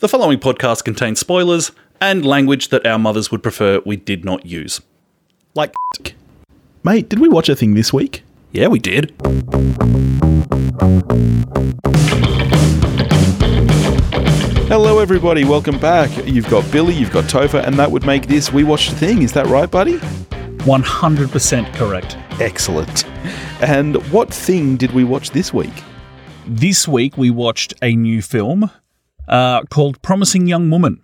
The following podcast contains spoilers and language that our mothers would prefer we did not use. Like, Mate, did we watch a thing this week? yeah, we did. Hello, everybody. Welcome back. You've got Billy, you've got Topher, and that would make this We Watched a Thing. Is that right, buddy? 100% correct. Excellent. And what thing did we watch this week? This week we watched a new film uh, called Promising Young Woman.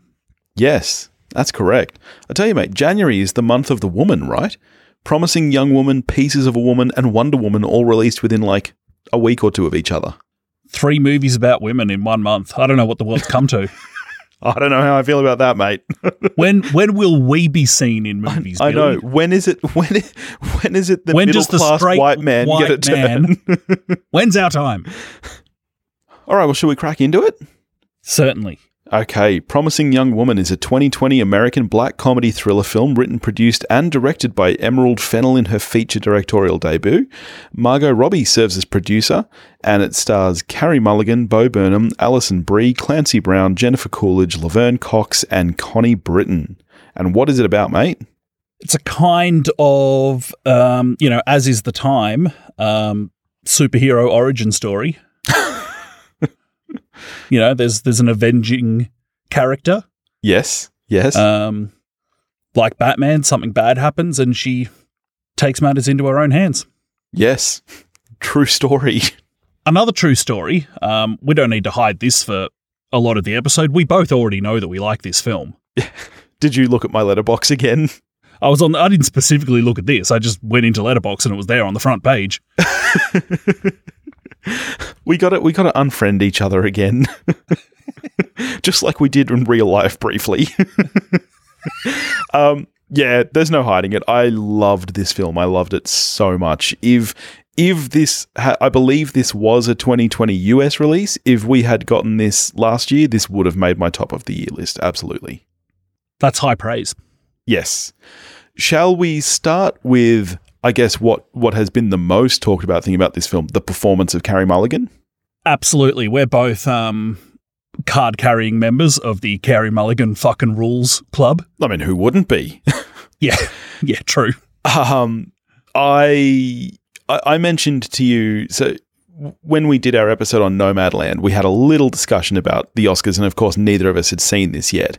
Yes, that's correct. I tell you, mate, January is the month of the woman, right? Promising Young Woman, Pieces of a Woman, and Wonder Woman all released within like a week or two of each other. Three movies about women in one month. I don't know what the world's come to. I don't know how I feel about that, mate. when when will we be seen in movies? I know. When is it? When? When is it? The When middle class white man white get a turn? When's our time? All right. Well, should we crack into it? Certainly. Okay, Promising Young Woman is a 2020 American black comedy thriller film written, produced, and directed by Emerald Fennell in her feature directorial debut. Margot Robbie serves as producer, and it stars Carey Mulligan, Bo Burnham, Alison Brie, Clancy Brown, Jennifer Coolidge, Laverne Cox, and Connie Britton. And what is it about, mate? It's a kind of, um, you know, as is the time, um, superhero origin story. You know, there's there's an avenging character Yes, yes. um, like Batman, something bad happens and she takes matters into her own hands. yes. True story. Another true story. Um, we don't need to hide this for a lot of the episode. We both already know that we like this film. Did you look at my Letterboxd again? I was on. I didn't specifically look at this. I just went into Letterboxd and it was there on the front page. We got to We got to unfriend each other again, just like we did in real life briefly. um, yeah, there's no hiding it. I loved this film. I loved it so much. If if this, ha- I believe this was a 2020 US release. If we had gotten this last year, this would have made my top of the year list. Absolutely. That's high praise. Yes. Shall we start with, I guess, what what has been the most talked about thing about this film, the performance of Carey Mulligan? Absolutely. We're both um, card carrying members of the Carey Mulligan fucking rules club. I mean, who wouldn't be? Yeah. Yeah, true. Um, I I I mentioned to you so when we did our episode on Nomadland, we had a little discussion about the Oscars, and of course, neither of us had seen this yet.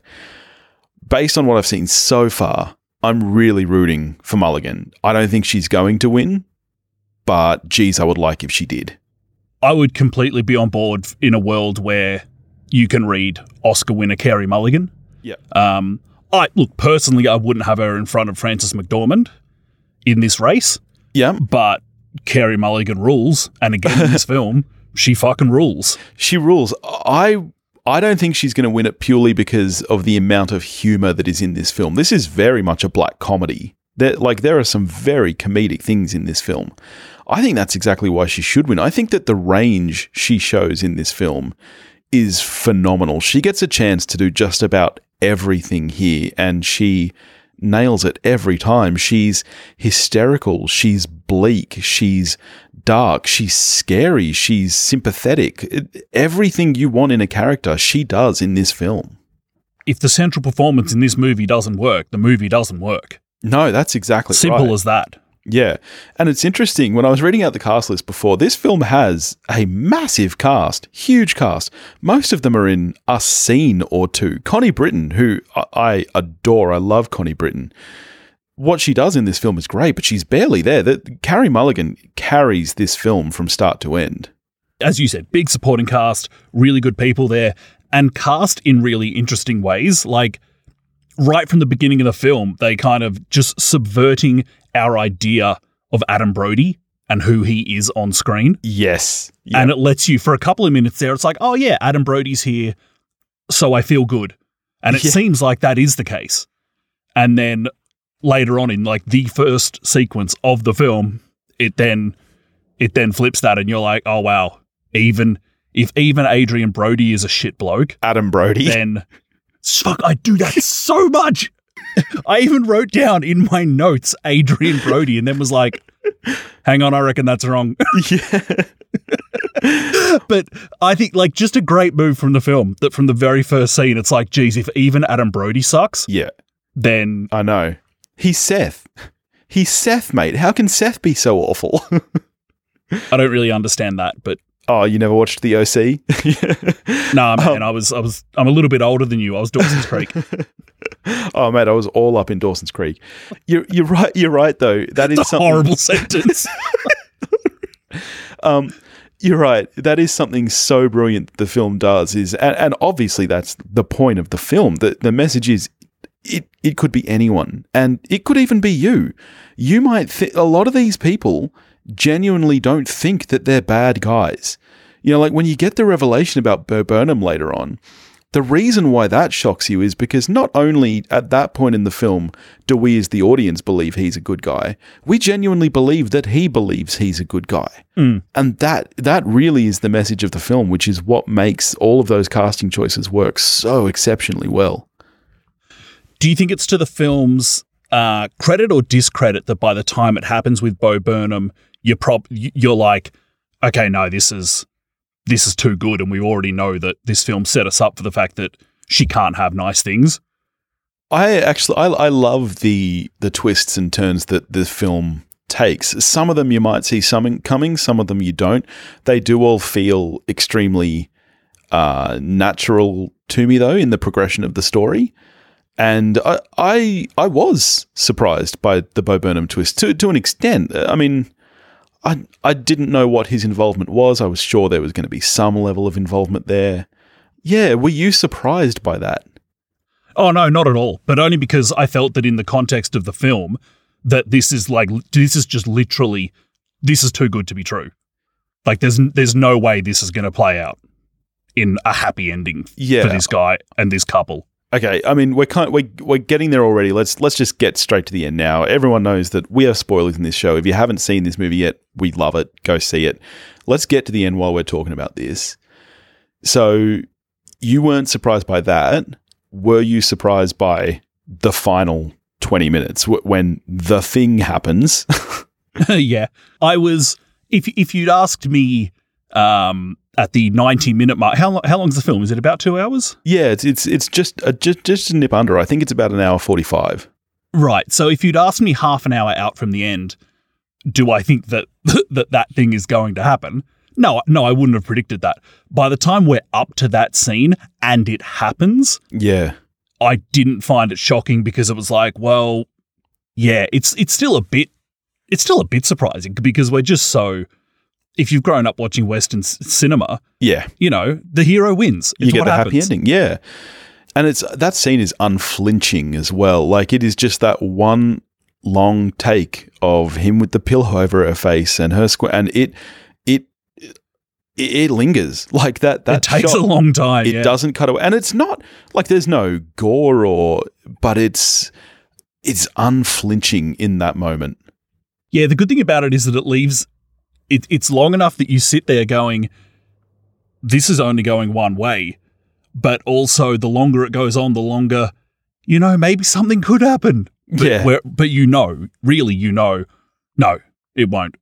Based on what I've seen so far, I'm really rooting for Mulligan. I don't think she's going to win, but geez, I would like if she did. I would completely be on board in a world where you can read Oscar winner Carey Mulligan. Yeah. Um, I look personally, I wouldn't have her in front of Frances McDormand in this race, Yeah, but Carey Mulligan rules, and again in this film, she fucking rules. she rules. I I don't think she's going to win it purely because of the amount of humor that is in this film. This is very much a black comedy. There, like there are some very comedic things in this film. I think that's exactly why she should win. I think that the range she shows in this film is phenomenal. She gets a chance to do just about everything here, and she nails it every time. She's hysterical, she's bleak, she's dark, she's scary, she's sympathetic. Everything you want in a character, she does in this film. If the central performance in this movie doesn't work, the movie doesn't work. No, that's exactly Simple right. as that. Yeah. And it's interesting when I was reading out the cast list before, this film has a massive cast, huge cast. Most of them are in a scene or two. Connie Britton, who I- I adore, I love Connie Britton. What she does in this film is great, but she's barely there. That Carey Mulligan carries this film from start to end. As you said, big supporting cast, really good people there, and cast in really interesting ways. Like right from the beginning of the film, they kind of just subverting our idea of Adam Brody and who he is on screen. Yes. Yeah. And it lets you, for a couple of minutes there, it's like, oh yeah, Adam Brody's here, so I feel good. And it Yeah. seems like that is the case. And then later on in like the first sequence of the film, it then it then flips that and you're like, oh wow, even if even Adrian Brody is a shit bloke, Adam Brody. then fuck, I do that so much. I even wrote down in my notes Adrian Brody and then was like, hang on, I reckon that's wrong. yeah. but I think like just a great move from the film that from the very first scene, it's like, geez, if even Adam Brody sucks, Yeah. then I know. He's Seth. He's Seth, mate. How can Seth be so awful? I don't really understand that. But oh, you never watched the OC? nah, man, Um, I was I was I'm a little bit older than you. I was Dawson's Creek. oh, mate, I was all up in Dawson's Creek. You're, you're right. You're right, though. That is a something. horrible sentence. Um, you're right. That is something so brilliant the film does is, and, and obviously that's the point of the film. The the message is, it it could be anyone, and it could even be you. You might think a lot of these people genuinely don't think that they're bad guys. You know, like when you get the revelation about Bo Burnham later on, the reason why that shocks you is because not only at that point in the film do we as the audience believe he's a good guy, we genuinely believe that he believes he's a good guy. Mm. And that that really is the message of the film, which is what makes all of those casting choices work so exceptionally well. Do you think it's to the film's uh, credit or discredit that by the time it happens with Bo Burnham, you're prob- you're like, okay, no, this is this is too good, and we already know that this film set us up for the fact that she can't have nice things. I actually I, I love the the twists and turns that the film takes. Some of them you might see some coming, some of them you don't. They do all feel extremely uh, natural to me though in the progression of the story. And I, I I was surprised by the Bo Burnham twist to to an extent. I mean, I I didn't know what his involvement was. I was sure there was going to be some level of involvement there. Yeah, were you surprised by that? Oh no, not at all. But only because I felt that in the context of the film, that this is like this is just literally this is too good to be true. Like there's there's no way this is going to play out in a happy ending Yeah. for this guy and this couple. Okay, I mean we're kind we're, we're getting there already. Let's let's just get straight to the end now. Everyone knows that we have spoilers in this show. If you haven't seen this movie yet, we love it. Go see it. Let's get to the end while we're talking about this. So, you weren't surprised by that. Were you surprised by the final 20 minutes when the thing happens? yeah, I was. If if you'd asked me um, at the ninety minute mark, how how long's the film? Is it about two hours? yeah, it's it's it's just uh, a, just just a nip under. I think it's about an hour 45. Right. So if you'd asked me half an hour out from the end, do I think that that that thing is going to happen? No, no, I wouldn't have predicted that. By the time we're up to that scene and it happens, Yeah. I didn't find it shocking because it was like, well, yeah, it's it's still a bit it's still a bit surprising because we're just so if you've grown up watching western c- cinema, Yeah. you know, the hero wins. It's you get the happens. happy ending. Yeah. And it's that scene is unflinching as well. Like it is just that one long take of him with the pillow over her face and her square and it it it, it lingers. Like that that It takes shot, a long time. it yeah. doesn't cut away. And it's not like there's no gore or but it's it's unflinching in that moment. Yeah, the good thing about it is that it leaves it, it's long enough that you sit there going, this is only going one way. But also, the longer it goes on, the longer, you know, maybe something could happen. But, Yeah. where, but you know, really, you know, no, it won't.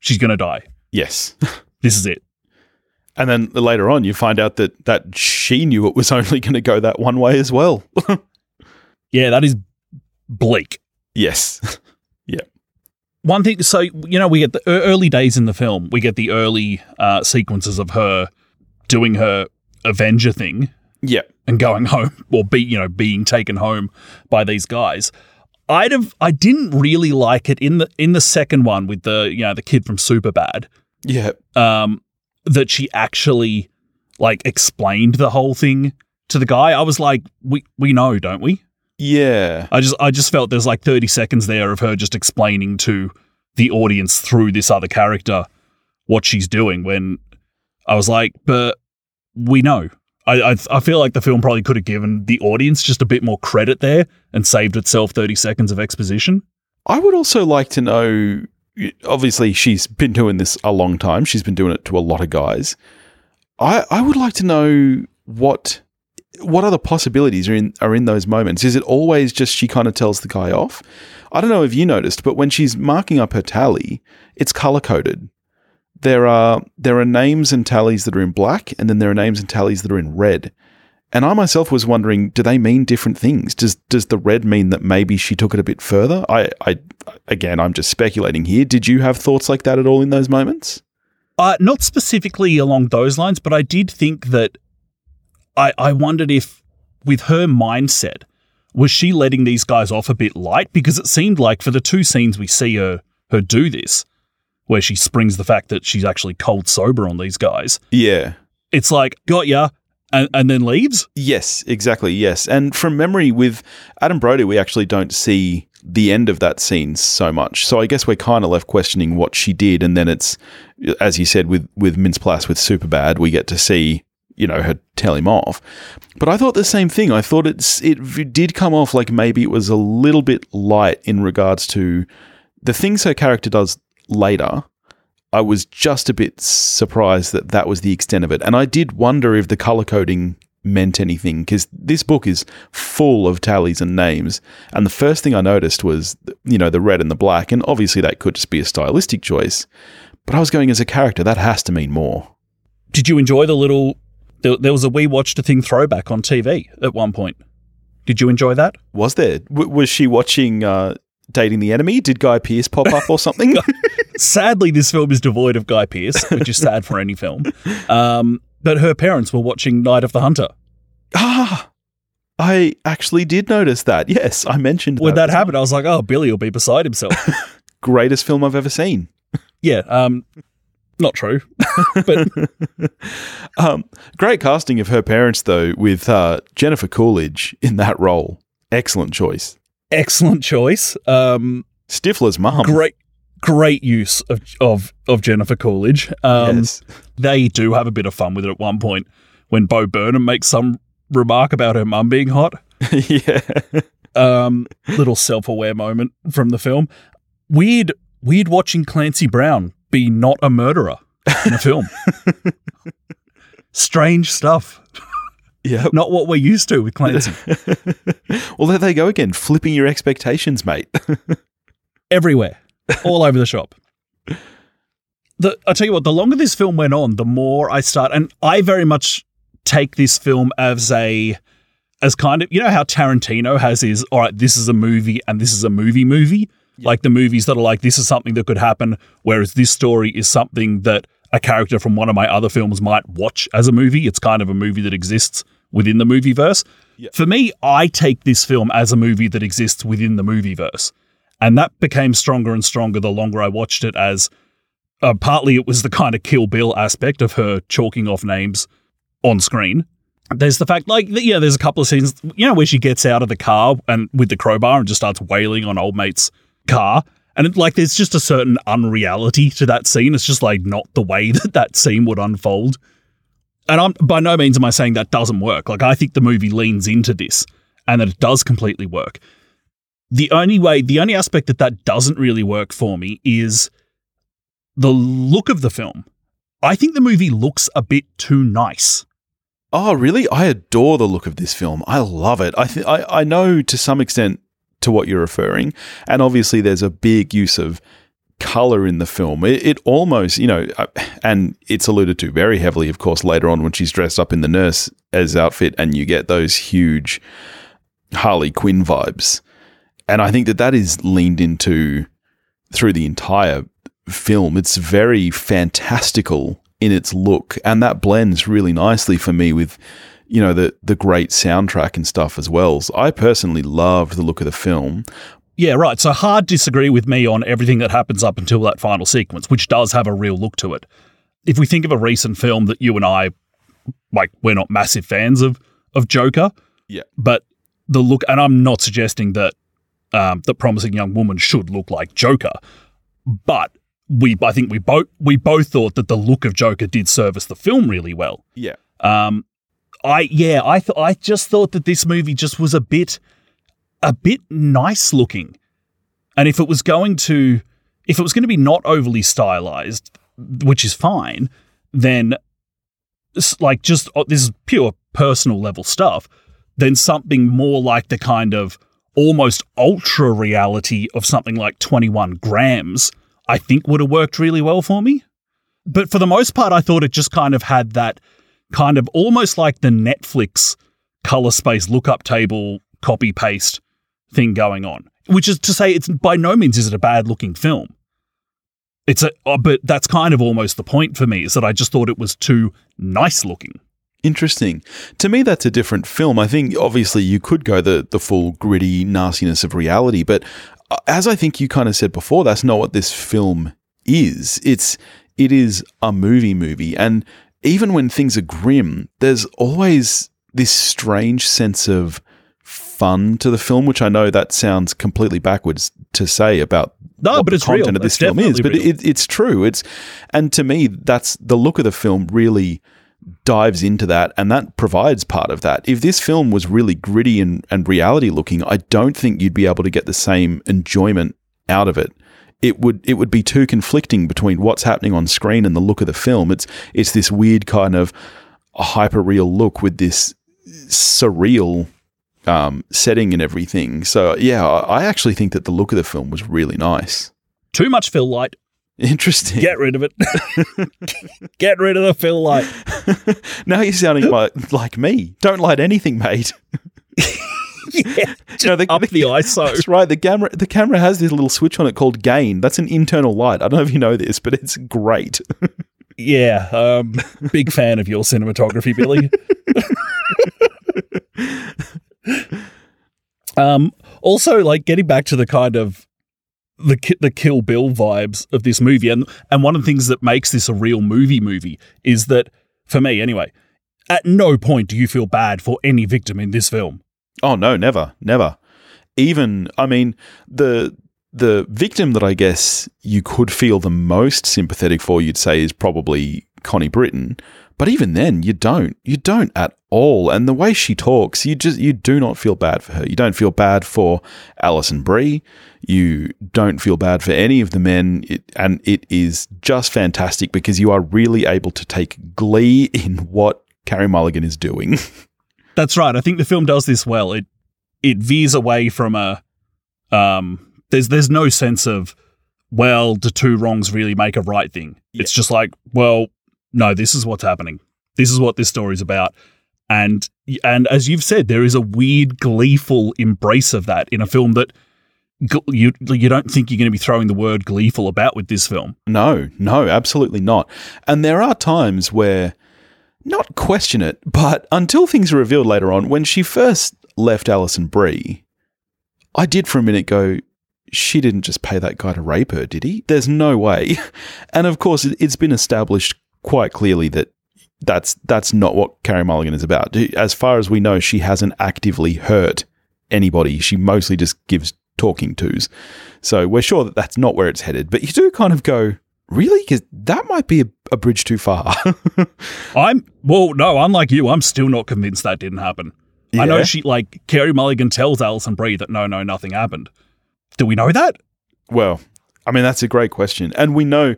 She's going to die. Yes. This is it. And then later on you find out that that she knew it was only going to go that one way as well. Yeah, that is bleak. yes. One thing, so, you know, we get the early days in the film, we get the early uh, sequences of her doing her Avenger thing. Yeah. and going home or be you know being taken home by these guys i'd have i didn't really like it in the in the second one with the you know the kid from superbad Yeah. um that she actually like explained the whole thing to the guy i was like we we know don't we Yeah. i just i just felt there's like 30 seconds there of her just explaining to the audience through this other character what she's doing when i was like but we know I, I I feel like the film probably could have given the audience just a bit more credit there and saved itself 30 seconds of exposition. I would also like to know. Obviously, she's been doing this a long time. She's been doing it to a lot of guys. I I would like to know what what other possibilities are in are in those moments? Is it always just she kind of tells the guy off? I don't know if you noticed, but when she's marking up her tally, it's color coded. There are there are names and tallies that are in black, and then there are names and tallies that are in red. And I myself was wondering, do they mean different things? Does does the red mean that maybe she took it a bit further? I, I again, I'm just speculating here. Did you have thoughts like that at all in those moments? Uh, not specifically along those lines, but I did think that I, I wondered if, with her mindset, was she letting these guys off a bit light? Because it seemed like for the two scenes we see her her do this, where she springs the fact that she's actually cold sober on these guys, Yeah. it's like got ya, and, and then leaves. Yes, exactly. Yes. And from memory, with Adam Brody, we actually don't see the end of that scene so much. So I guess we're kind of left questioning what she did. And then it's, as you said, with, with Mintz-Plasse with Superbad, we get to see, you know, her tell him off. But I thought the same thing. I thought it's, it did come off like maybe it was a little bit light in regards to the things her character does later. I was just a bit surprised that that was the extent of it. And I did wonder if the color coding meant anything because this book is full of tallies and names. And the first thing I noticed was, you know, the red and the black. And obviously that could just be a stylistic choice. But I was going as a character, that has to mean more. Did you enjoy the little? There, there was a we watched a thing throwback on TV at one point. Did you enjoy that? Was there? W- was she watching uh, Dating the Enemy? Did Guy Pearce pop up or something? Sadly, this film is devoid of Guy Pearce, which is sad for any film. Um, but her parents were watching Night of the Hunter. ah, I actually did notice that. Yes, I mentioned When that as happened, I was like, "Oh, Billy will be beside himself." Greatest film I've ever seen. yeah, um, not true, but Um, great casting of her parents, though, with uh, Jennifer Coolidge in that role. Excellent choice. excellent choice. Um, Stifler's mum. great, great use of of of Jennifer Coolidge. Um, yes. They do have a bit of fun with it at one point when Bo Burnham makes some remark about her mum being hot. yeah. um, little self-aware moment from the film. Weird, weird watching Clancy Brown be not a murderer in a film. Strange stuff. Yeah. Not what we're used to with Clancy. well, there they go again, flipping your expectations, mate. Everywhere, all over the shop. The, I tell you what, the longer this film went on, the more I start, and I very much take this film as a, as kind of, you know how Tarantino has his, all right, this is a movie and this is a movie movie? Like the movies that are like, this is something that could happen, whereas this story is something that a character from one of my other films might watch as a movie. It's kind of a movie that exists within the movie verse. Yeah. For me, I take this film as a movie that exists within the movie verse. And that became stronger and stronger the longer I watched it as uh, partly it was the kind of Kill Bill aspect of her chalking off names on screen. There's the fact, like, yeah, there's a couple of scenes, you know, where she gets out of the car and with the crowbar and just starts wailing on old mate's car. And it, like, there's just a certain unreality to that scene. It's just like not the way that that scene would unfold. And I'm by no means am I saying that doesn't work. Like, I think the movie leans into this and that it does completely work. The only way, the only aspect that that doesn't really work for me is the look of the film. I think the movie looks a bit too nice. Oh, really? I adore the look of this film. I love it. I th- I, I know to some extent to what you're referring, and obviously there's a big use of color in the film. It, it almost, you know, uh, and it's alluded to very heavily, of course, later on when she's dressed up in the nurse as outfit, and you get those huge Harley Quinn vibes. And I think that that is leaned into through the entire film. It's very fantastical in its look, and that blends really nicely for me with, you know, the the great soundtrack and stuff as well. So I personally loved the look of the film. Yeah, right. So hard disagree with me on everything that happens up until that final sequence, which does have a real look to it. If we think of a recent film that you and I like, we're not massive fans of of Joker. Yeah. But the look, and I'm not suggesting that um, the promising young woman should look like Joker, but we, I think we both we both thought that the look of Joker did service the film really well. Yeah. Um, I yeah, I th- I just thought that this movie just was a bit a bit nice looking, and if it was going to if it was going to be not overly stylized, which is fine, then like just oh, this is pure personal level stuff, then something more like the kind of almost ultra reality of something like 21 grams, I think would have worked really well for me. But for the most part, I thought it just kind of had that kind of almost like the Netflix color space lookup table copy paste thing going on, which is to say, it's by no means is it a bad looking film. It's a, oh, but that's kind of almost the point for me is that I just thought it was too nice looking. Interesting. To me, that's a different film. I think obviously you could go the the full gritty nastiness of reality, but uh, as I think you kind of said before, that's not what this film is. It's it is a movie movie, and even when things are grim, there's always this strange sense of fun to the film, which I know that sounds completely backwards to say about no, but the it's content real. of this It's film is, but it, it's true. It's and to me, that's the look of the film really dives into that, and that provides part of that. If this film was really gritty and, and reality looking, I don't think you'd be able to get the same enjoyment out of it. It would it would be too conflicting between what's happening on screen and the look of the film. It's it's this weird kind of hyper real look with this surreal um, setting and everything. So yeah, I actually think that the look of the film was really nice. Too much fill light. Interesting. Get rid of it. Get rid of the fill light. now you're sounding like like me. Don't light anything, mate. Yeah, You know, the, up the- the ISO. That's right. The camera the camera has this little switch on it called gain. That's an internal light. I don't know if you know this, but it's great. Yeah, um, big fan of your cinematography, Billy. um, also, like getting back to the kind of the the Kill Bill vibes of this movie, and and one of the things that makes this a real movie movie is that, for me anyway, at no point do you feel bad for any victim in this film. Oh no, never, never. Even I mean the the victim that I guess you could feel the most sympathetic for, you'd say, is probably Connie Britton. But even then, you don't. You don't at all. And the way she talks, you just you do not feel bad for her. You don't feel bad for Alison Brie. You don't feel bad for any of the men. It, and it is just fantastic because you are really able to take glee in what Carey Mulligan is doing. That's right. I think the film does this well. It it veers away from a um there's there's no sense of well, do two wrongs really make a right thing? It's just like, well, no, this is what's happening. This is what this story's about. And and as you've said, there is a weird gleeful embrace of that in a film that you you don't think you're going to be throwing the word gleeful about with this film. No, no, absolutely not. And there are times where, not question it, but until things are revealed later on, when she first left Alison Brie, I did for a minute go, she didn't just pay that guy to rape her, did he? There's no way. And of course, it- it's been established quite clearly that that's that's not what Carey Mulligan is about. As far as we know, she hasn't actively hurt anybody. She mostly just gives talking tos. So we're sure that that's not where it's headed. But you do kind of go, really? Because that might be a, a bridge too far. I'm well, no, unlike you, I'm still not convinced that didn't happen. I know she like Carey Mulligan tells Alison Brie that no, no, nothing happened. Do we know that? well, I mean, that's a great question. And we know,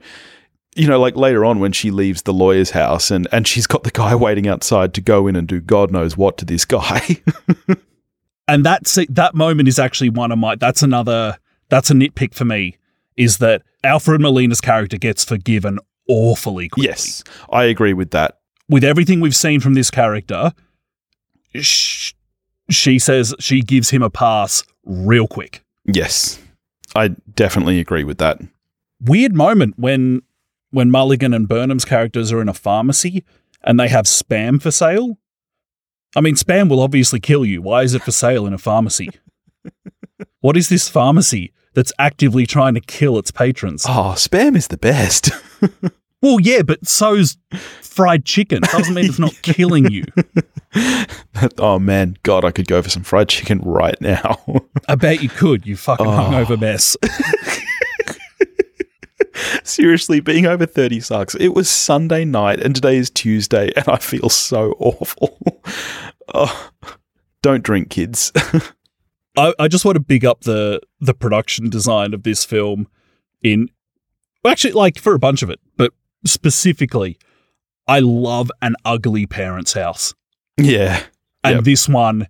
you know, like later on when she leaves the lawyer's house and, and she's got the guy waiting outside to go in and do God knows what to this guy. And that se- that moment is actually one of my. That's another. That's a nitpick for me. Is that Alfred Molina's character gets forgiven awfully quickly. yes, I agree with that. With everything we've seen from this character, sh- she says she gives him a pass real quick. Yes, I definitely agree with that. weird moment when when Mulligan and Burnham's characters are in a pharmacy and they have spam for sale. I mean, spam will obviously kill you. Why is it for sale in a pharmacy? what is this pharmacy that's actively trying to kill its patrons? Oh, spam is the best. Well, yeah, but so's fried chicken. Doesn't mean it's not killing you. oh man, God, I could go for some fried chicken right now. I bet you could, you fucking oh. hungover mess. Seriously, being over 30 sucks. It was Sunday night and today is Tuesday and I feel so awful. oh, don't drink, kids. I, I just want to big up the the production design of this film in actually like for a bunch of it, but specifically, I love an ugly parents' house. Yeah. And Yep. this one,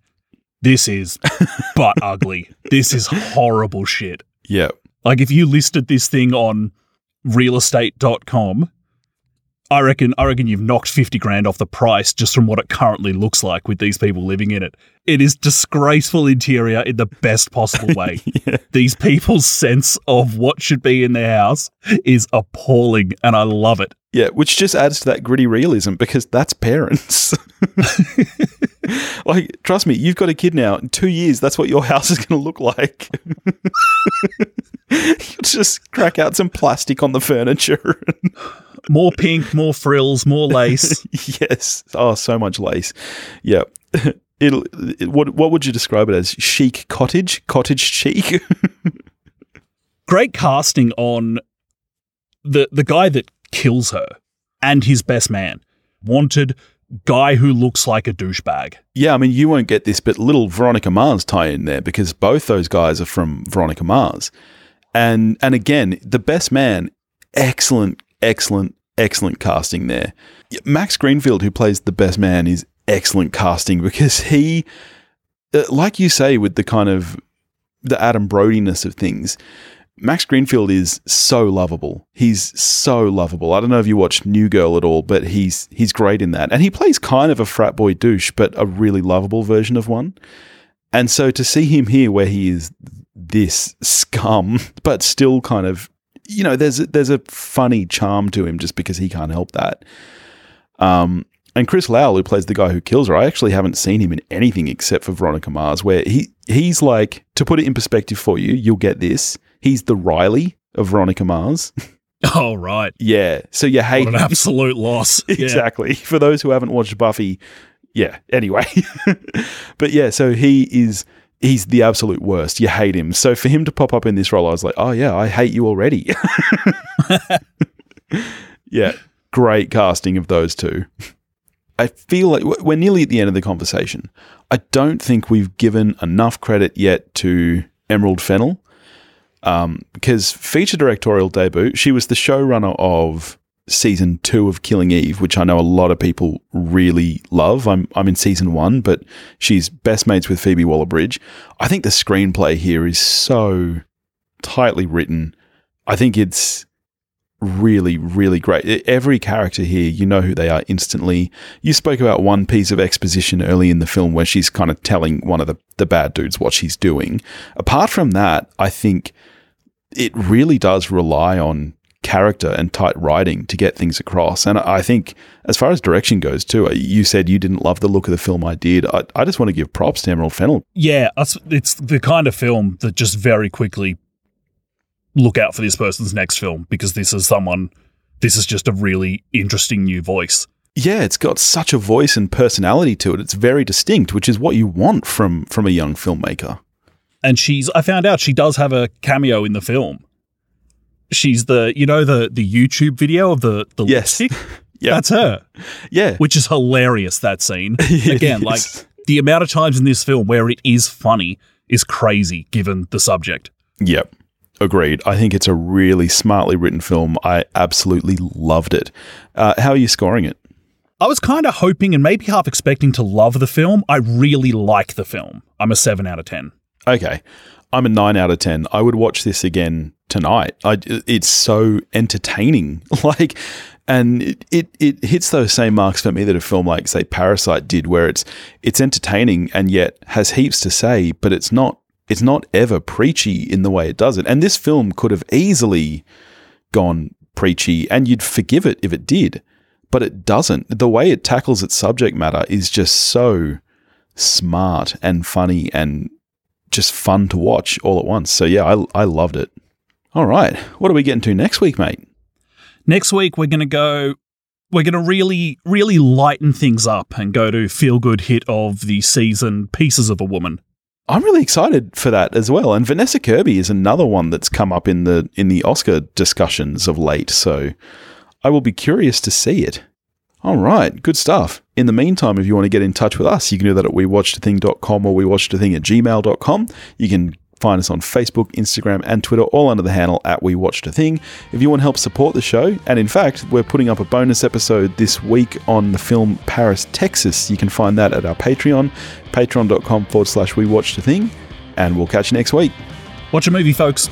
this is but ugly. This is horrible shit. Yeah. Like if you listed this thing on realestate.com, I reckon I reckon you've knocked 50 grand off the price just from what it currently looks like with these people living in it. It is disgraceful interior in the best possible way. These people's sense of what should be in their house is appalling and I love it. Yeah, which just adds to that gritty realism because that's parents. like, trust me, you've got a kid now. In two years, that's what your house is going to look like. You'll just crack out some plastic on the furniture. More pink, more frills, more lace. yes. Oh, so much lace. Yeah. It'll. It, what What would you describe it as? Chic cottage, cottage chic. Great casting on the the guy that kills her and his best man. Wanted guy who looks like a douchebag. Yeah, I mean, you won't get this, but little Veronica Mars tie in there because both those guys are from Veronica Mars. And and again, the best man, excellent, excellent, excellent casting there. Max Greenfield, who plays the best man, is excellent casting because he, uh, like you say, with the kind of the Adam Brodiness of things, Max Greenfield is so lovable. He's so lovable. I don't know if you watched New Girl at all, but he's he's great in that. And he plays kind of a frat boy douche, but a really lovable version of one. And so to see him here where he is this scum, but still kind of you know, there's a, there's a funny charm to him just because he can't help that. Um and Chris Lowell, who plays the guy who kills her, I actually haven't seen him in anything except for Veronica Mars, where he he's like to put it in perspective for you, you'll get this. He's the Riley of Veronica Mars. Oh right. yeah. So you hate What an absolute loss. Yeah. exactly. For those who haven't watched Buffy, yeah. Anyway, but yeah, so he is he's the absolute worst. You hate him. So for him to pop up in this role, I was like, oh yeah, I hate you already. yeah, great casting of those two. I feel like we're nearly at the end of the conversation. I don't think we've given enough credit yet to Emerald Fennell um, because feature directorial debut, she was the showrunner of season two of Killing Eve, which I know a lot of people really love. I'm I'm in season one, but she's best mates with Phoebe Waller Bridge. I think the screenplay here is so tightly written. I think it's really, really great. Every character here, you know who they are instantly. You spoke about one piece of exposition early in the film where she's kind of telling one of the, the bad dudes what she's doing. Apart from that, I think it really does rely on character and tight writing to get things across. And I think, as far as direction goes, too, uh, you said you didn't love the look of the film. I did. I, I just want to give props to Emerald Fennell. Yeah, it's the kind of film that just very quickly look out for this person's next film because this is someone this is just a really interesting new voice. Yeah, it's got such a voice and personality to it. It's very distinct, which is what you want from from a young filmmaker. And she's I found out she does have a cameo in the film. She's the you know the the YouTube video of the the Yes. lipstick? Yeah. That's her. Yeah, Which is hilarious that scene. Again, like the amount of times in this film where it is funny is crazy given the subject. Yep. Agreed. I think it's a really smartly written film. I absolutely loved it. Uh, how are you scoring it? I was kind of hoping and maybe half expecting to love the film. I really like the film. I'm a 7 out of 10. Okay. I'm a 9 out of 10. I would watch this again tonight. I, it's so entertaining. Like, and it, it, it hits those same marks for me that a film like, say, Parasite did, where it's it's entertaining and yet has heaps to say, but it's not it's not ever preachy in the way it does it. And this film could have easily gone preachy, and you'd forgive it if it did, but it doesn't. The way it tackles its subject matter is just so smart and funny and just fun to watch all at once. So yeah, I, I loved it. All right, what are we getting to next week, mate? Next week, we're going to go. We're going to really, really lighten things up and go to feel good hit of the season, Pieces of a Woman. I'm really excited for that as well. And Vanessa Kirby is another one that's come up in the in the Oscar discussions of late. So I will be curious to see it. All right, good stuff. In the meantime, if you want to get in touch with us, you can do that at wewatchedathing.com or wewatchedathing at gmail.com. You can Find us on Facebook, Instagram, and Twitter, all under the handle at We Watched a Thing. If you want to help support the show, and in fact, we're putting up a bonus episode this week on the film Paris, Texas. You can find that at our Patreon, patreon.com forward slash We Watched a Thing, and we'll catch you next week. Watch a movie, folks.